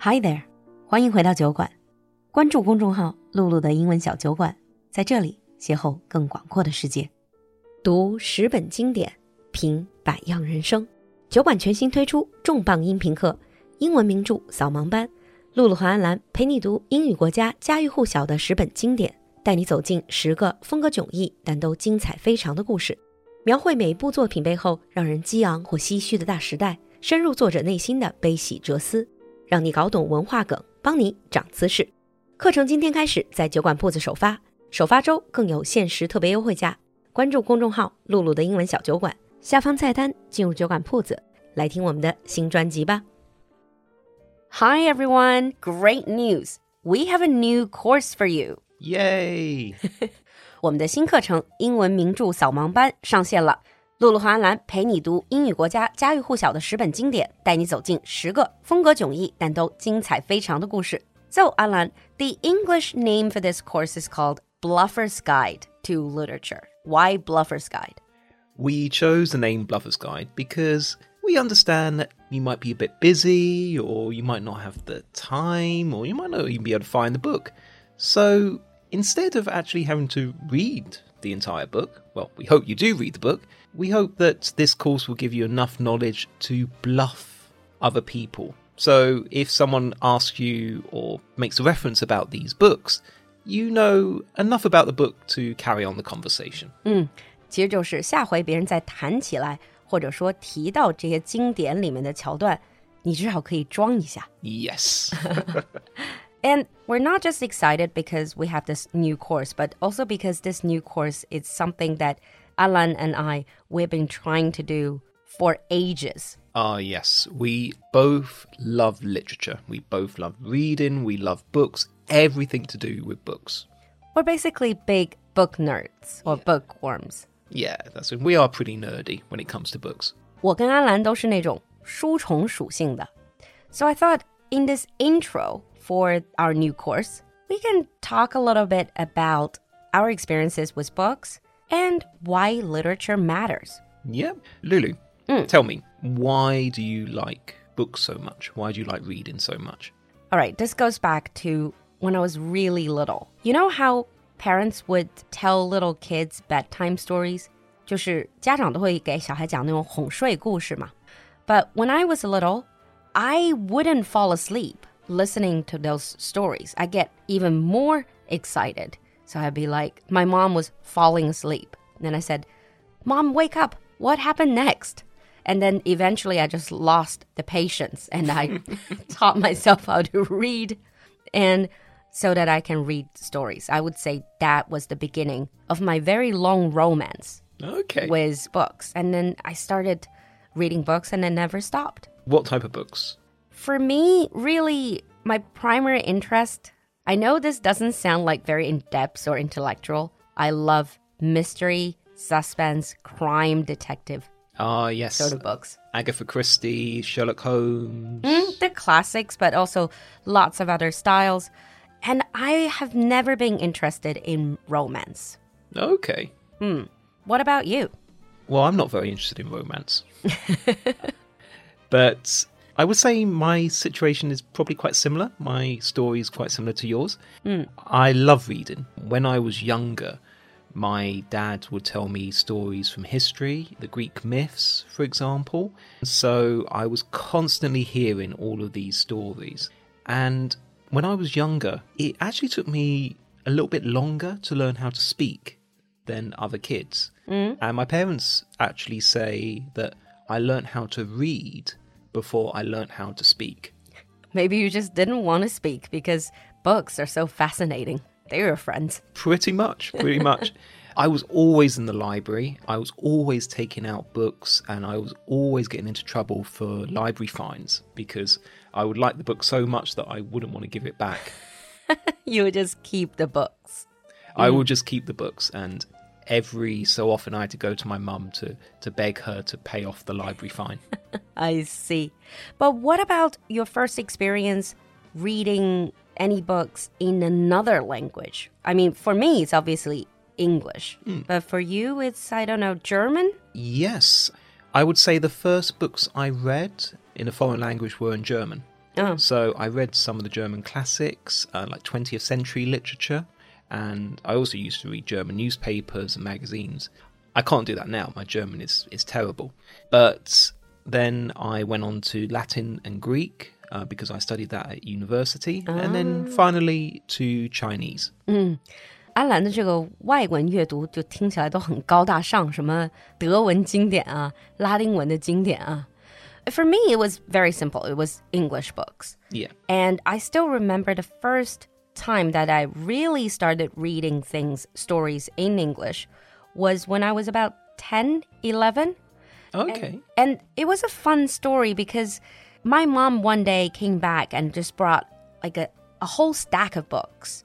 Hi there，欢迎回到酒馆，关注公众号“露露的英文小酒馆”，在这里邂逅更广阔的世界，读十本经典，品百样人生。酒馆全新推出重磅音频课——英文名著扫盲班，露露和安兰陪你读英语国家家喻户晓的十本经典，带你走进十个风格迥异但都精彩非常的故事，描绘每部作品背后让人激昂或唏嘘的大时代。深入作者内心的悲喜哲思，让你搞懂文化梗，帮你长姿势。课程今天开始在酒馆铺子首发，首发周更有限时特别优惠价。关注公众号“露露的英文小酒馆”，下方菜单进入酒馆铺子，来听我们的新专辑吧。Hi everyone, great news! We have a new course for you. Yay! 我们的新课程英文名著扫盲班上线了。露露和安兰陪你读英语国家家喻户晓的十本经典，带你走进十个风格迥异但都精彩非常的故事。So, Alan, the English name for this course is called Bluffer's Guide to Literature. Why Bluffer's Guide? We chose the name Bluffer's Guide because we understand that you might be a bit busy, or you might not have the time, or you might not even be able to find the book. So, instead of actually having to read the entire book, well, we hope you do read the book, we hope that this course will give you enough knowledge to bluff other people. So if someone asks you or makes a reference about these books, you know enough about the book to carry on the conversation. 嗯，其实就是下回别人再谈起来，或者说提到这些经典里面的桥段，你至少可以装一下。Yes. And we're not just excited because we have this new course, but also because this new course is something that Alan and I we've been trying to do for ages. Ah, yes. We both love literature. We both love reading. We love books. Everything to do with books. We're basically big book nerds or bookworms. Yeah, that's it. We are pretty nerdy when it comes to books. 我跟安兰都是那种书虫属性的. So I thought in this intro for our new course, we can talk a little bit about our experiences with books and why literature matters. Yeah. Lulu, tell me, why do you like books so much? Why do you like reading so much? All right, this goes back to when I was really little. You know how parents would tell little kids bedtime stories? 就是家长都会给小孩讲那种哄睡故事嘛。But when I was little, I wouldn't fall asleep listening to those stories. I get even more excited. So I'd be like, my mom was falling asleep. And then I said, Mom, wake up. What happened next? And then eventually I just lost the patience and I taught myself how to read and so that I can read stories. I would say that was the beginning of my very long romance Okay. with books. And then I started reading books and I never stopped. What type of books? For me, really, my primary interest, I know this doesn't sound like very in depth or intellectual. I love mystery, suspense, crime, detective Ah, yes. sort of books. Agatha Christie, Sherlock Holmes. Mm, the classics, but also lots of other styles. And I have never been interested in romance. Okay. Hmm. What about you? Well, I'm not very interested in romance. but I would say my situation is probably quite similar. My story is quite similar to yours. Mm. I love reading. When I was younger, my dad would tell me stories from history, the Greek myths, for example. So I was constantly hearing all of these stories. And when I was younger, it actually took me a little bit longer to learn how to speak than other kids. Mm. And my parents actually say that I learned how to read before I learned how to speak. Maybe you just didn't want to speak because books are so fascinating. They were friends. Pretty much, pretty much. I was always in the library. I was always taking out books and I was always getting into trouble for library fines because I would like the book so much that I wouldn't want to give it back. You would just keep the books. I mm. will just keep the books and every so often I had to go to my mum to, to beg her to pay off the library fine. I see. But what about your first experience reading any books in another language? I mean, for me, it's obviously English. But for you, it's, I don't know, German? yes, I would say the first books I read in a foreign language were in German. Oh. So I read some of the German classics, uh, like 20th century literature, and I also used to read German newspapers and magazines. I can't do that now. My German is, is terrible. But then I went on to Latin and Greek uh, because I studied that at university, and then ah. finally to Chinese. 嗯，安兰的这个外文阅读就听起来都很高大上，什么德文经典啊，拉丁文的经典啊。For me, it was very simple. It was English books. Yeah. And I still remember the first time that I really started reading things, stories in English, was when I was about 10, 11. Okay. And, and it was a fun story because my mom one day came back and just brought like a, a whole stack of books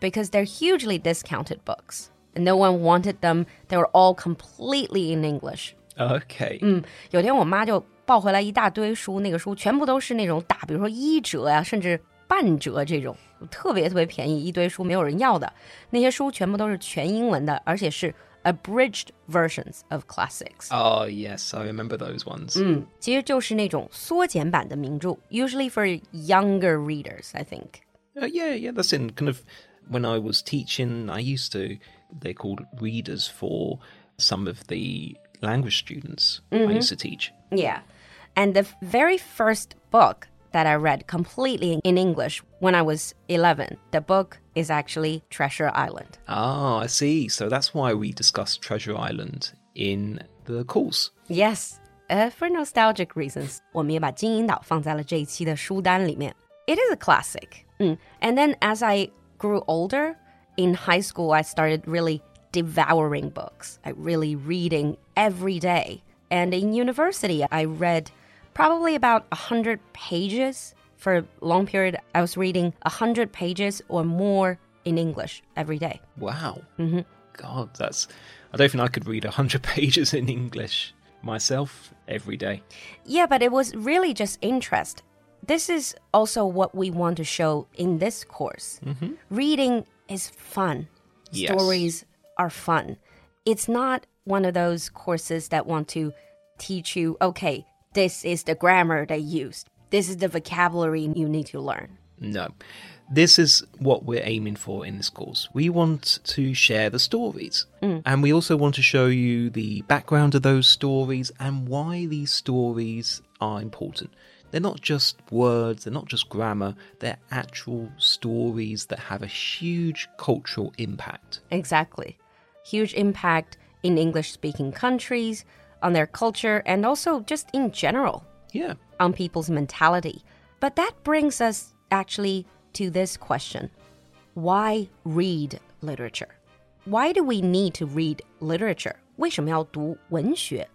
because they're hugely discounted books. And no one wanted them. They were all completely in English. Okay. 嗯，有天我妈就抱回来一大堆书，那个书全部都是那种打，比如说一折呀、啊，甚至半折这种， 特别特别便宜，一堆书没有人要的。那些书全部都是全英文的，而且是 abridged versions of classics. Oh yes, I remember those ones. 嗯，其实就是那种缩减版的名着，usually for younger readers, I think. Uh, yeah, yeah, that's in kind of when I was teaching. I used to they're called readers for some of the language students mm -hmm. I mm-hmm. used to teach. Yeah, and the very first book that I read completely in English when I was 11. The book is actually Treasure Island. Ah, I see. So that's why we discussed Treasure Island in the course. Yes. Uh, for nostalgic reasons, 我们也把金银岛放在了这一期的书单里面. It is a classic. Mm. And then as I grew older, in high school, I started really devouring books. I really reading every day. And in university, I read probably about 100 pages. For a long period, I was reading 100 pages or more in English every day. Wow. Mm -hmm. God, that's. I don't think I could read 100 pages in English myself every day. Yeah, but it was really just interest. This is also what we want to show in this course. Mm -hmm. Reading is fun, yes. stories are fun. It's not one of those courses that want to teach you, okay, this is the grammar they used. This is the vocabulary you need to learn. No. This is what we're aiming for in this course. We want to share the stories. Mm. And we also want to show you the background of those stories and why these stories are important. They're not just words, they're not just grammar, they're actual stories that have a huge cultural impact. Exactly. Huge impact in English speaking countries, on their culture, and also just in general. Yeah. On people's mentality. But that brings us actually to this question Why read literature? Why do we need to read literature? 为什么要读文学?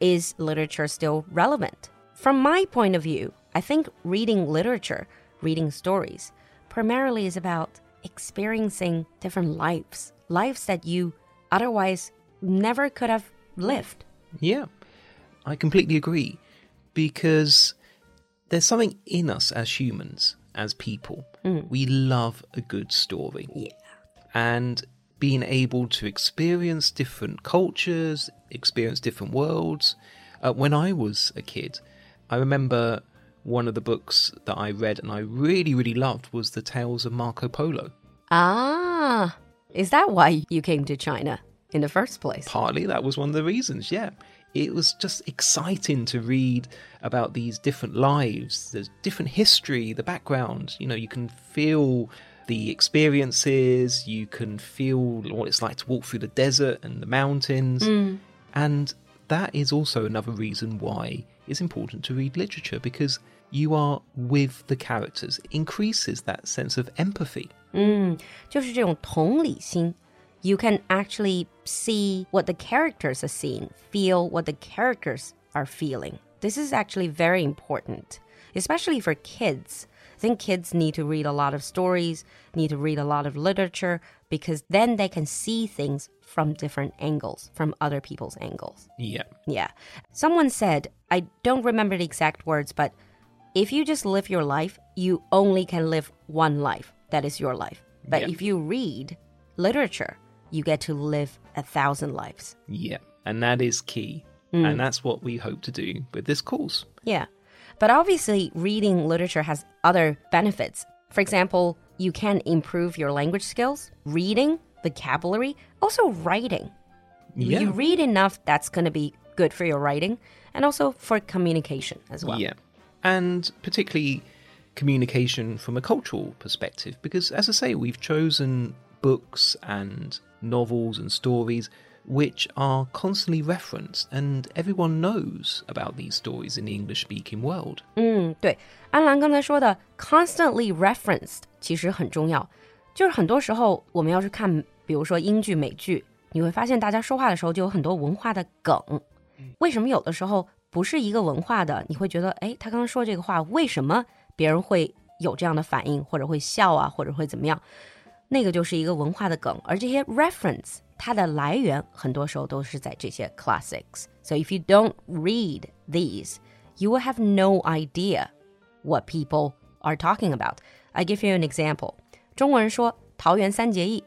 Is literature still relevant? From my point of view, I think reading literature, reading stories, primarily is about experiencing different lives, lives that you otherwise never could have lived. Yeah, I completely agree. Because there's something in us as humans, as people. Mm. We love a good story. Yeah. And being able to experience different cultures, experience different worlds. Uh, when I was a kid, I remember one of the books that I read and I really, really loved was The Tales of Marco Polo. Ah, is that why you came to China? in the first place. Partly that was one of the reasons, yeah. It was just exciting to read about these different lives, there's different history, the background. You know, you can feel the experiences, you can feel what it's like to walk through the desert and the mountains. Mm. And that is also another reason why it's important to read literature because you are with the characters, it increases that sense of empathy. 嗯，就是这种同理心。 you can actually see what the characters are seeing, feel what the characters are feeling. This is actually very important, especially for kids. I think kids need to read a lot of stories, need to read a lot of literature, because then they can see things from different angles, from other people's angles. Yeah. Yeah. Someone said, I don't remember the exact words, but if you just live your life, you only can live one life. That is your life. But yeah. if you read literature, you get to live a thousand lives. Yeah, and that is key. Mm. And that's what we hope to do with this course. Yeah. But obviously, reading literature has other benefits. For example, you can improve your language skills, reading, vocabulary, also writing. Yeah. You read enough, that's going to be good for your writing and also for communication as well. Yeah. And particularly communication from a cultural perspective, because as I say, we've chosen books and novels and stories which are constantly referenced and everyone knows about these stories in the English speaking world. 嗯，对，安兰刚才说的 constantly referenced 其实很重要，就是很多时候我们要是看，比如说英剧、美剧，你会发现大家说话的时候就有很多文化的梗。为什么有的时候不是一个文化的，你会觉得，哎，他刚刚说这个话，为什么别人会有这样的反应，或者会笑啊，或者会怎么样？那个就是一个文化的梗，而这些 reference 它的来源很多时候都是在这些 classics。So if you don't read these, you will have no idea what people are talking about. I give you an example. 中国人说桃园三结义，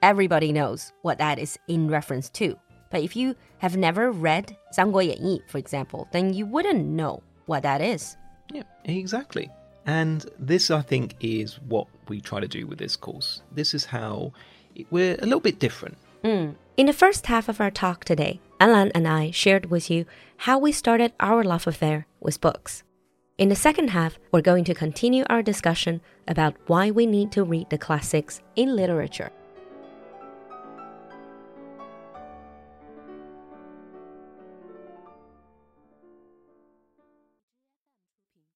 everybody knows what that is in reference to. But if you have never read 三国演义, for example, then you wouldn't know what that is. Yeah, exactly. And this, I think, is what we try to do with this course. This is how we're a little bit different. Mm. In the first half of our talk today, Alan and I shared with you how we started our love affair with books. In the second half, we're going to continue our discussion about why we need to read the classics in literature.